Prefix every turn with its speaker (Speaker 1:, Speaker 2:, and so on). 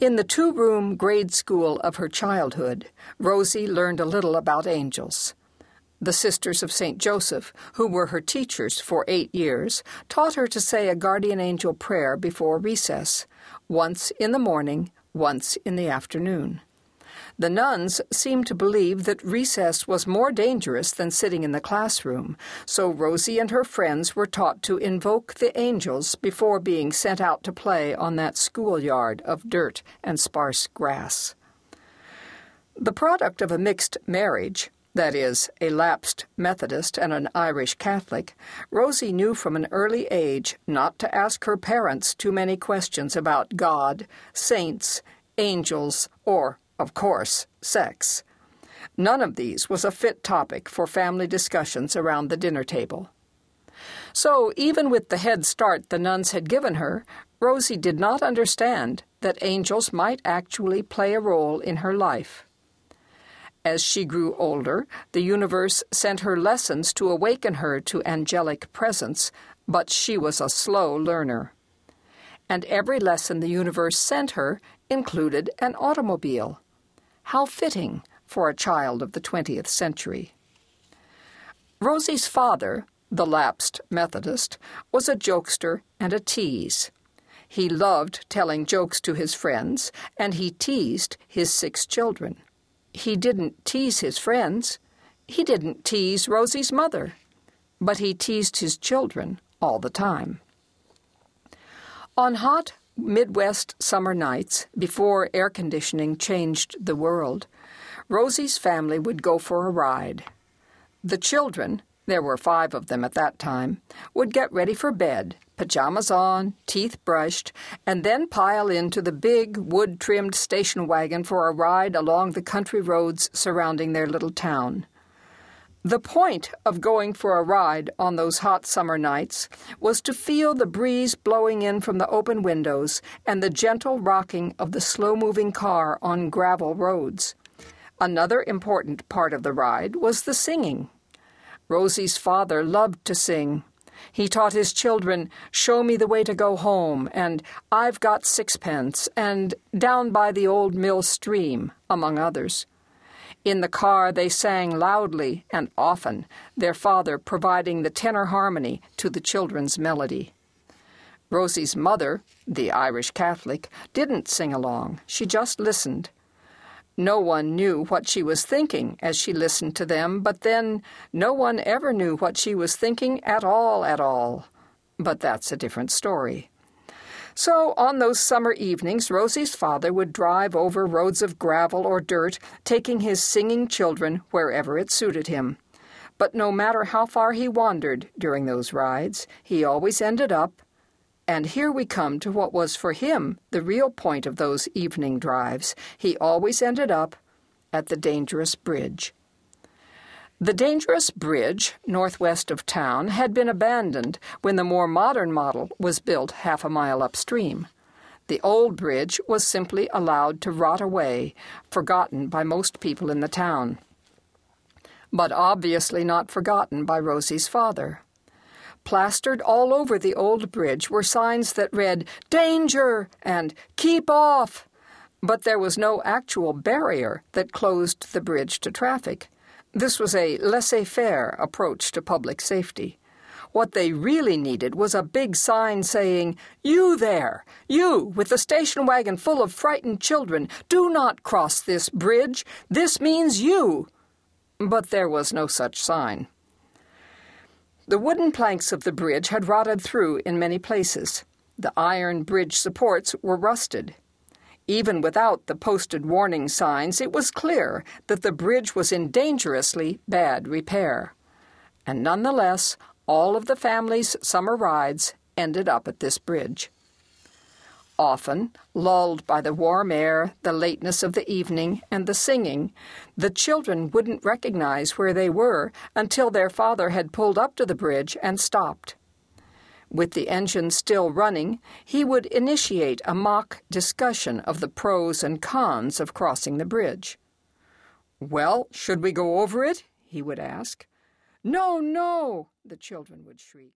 Speaker 1: In the two room grade school of her childhood, Rosie learned a little about angels. The Sisters of St. Joseph, who were her teachers for eight years, taught her to say a guardian angel prayer before recess, once in the morning, once in the afternoon. The nuns seemed to believe that recess was more dangerous than sitting in the classroom, so Rosie and her friends were taught to invoke the angels before being sent out to play on that schoolyard of dirt and sparse grass. The product of a mixed marriage, that is, a lapsed Methodist and an Irish Catholic, Rosie knew from an early age not to ask her parents too many questions about God, saints, angels, or of course, sex. None of these was a fit topic for family discussions around the dinner table. So, even with the head start the nuns had given her, Rosie did not understand that angels might actually play a role in her life. As she grew older, the universe sent her lessons to awaken her to angelic presence, but she was a slow learner. And every lesson the universe sent her included an automobile. How fitting for a child of the 20th century. Rosie's father, the lapsed Methodist, was a jokester and a tease. He loved telling jokes to his friends, and he teased his six children. He didn't tease his friends. He didn't tease Rosie's mother. But he teased his children all the time. On hot, Midwest summer nights, before air conditioning changed the world, Rosie's family would go for a ride. The children, there were five of them at that time, would get ready for bed, pajamas on, teeth brushed, and then pile into the big, wood trimmed station wagon for a ride along the country roads surrounding their little town. The point of going for a ride on those hot summer nights was to feel the breeze blowing in from the open windows and the gentle rocking of the slow moving car on gravel roads. Another important part of the ride was the singing. Rosie's father loved to sing. He taught his children, Show me the way to go home, and I've got sixpence, and Down by the old mill stream, among others. In the car, they sang loudly and often, their father providing the tenor harmony to the children's melody. Rosie's mother, the Irish Catholic, didn't sing along, she just listened. No one knew what she was thinking as she listened to them, but then no one ever knew what she was thinking at all, at all. But that's a different story. So, on those summer evenings, Rosie's father would drive over roads of gravel or dirt, taking his singing children wherever it suited him. But no matter how far he wandered during those rides, he always ended up, and here we come to what was for him the real point of those evening drives. He always ended up at the dangerous bridge. The dangerous bridge northwest of town had been abandoned when the more modern model was built half a mile upstream. The old bridge was simply allowed to rot away, forgotten by most people in the town. But obviously not forgotten by Rosie's father. Plastered all over the old bridge were signs that read, Danger! and Keep off! But there was no actual barrier that closed the bridge to traffic. This was a laissez faire approach to public safety. What they really needed was a big sign saying, You there! You, with the station wagon full of frightened children, do not cross this bridge! This means you! But there was no such sign. The wooden planks of the bridge had rotted through in many places. The iron bridge supports were rusted. Even without the posted warning signs, it was clear that the bridge was in dangerously bad repair. And nonetheless, all of the family's summer rides ended up at this bridge. Often, lulled by the warm air, the lateness of the evening, and the singing, the children wouldn't recognize where they were until their father had pulled up to the bridge and stopped. With the engine still running, he would initiate a mock discussion of the pros and cons of crossing the bridge. Well, should we go over it? he would ask. No, no, the children would shriek.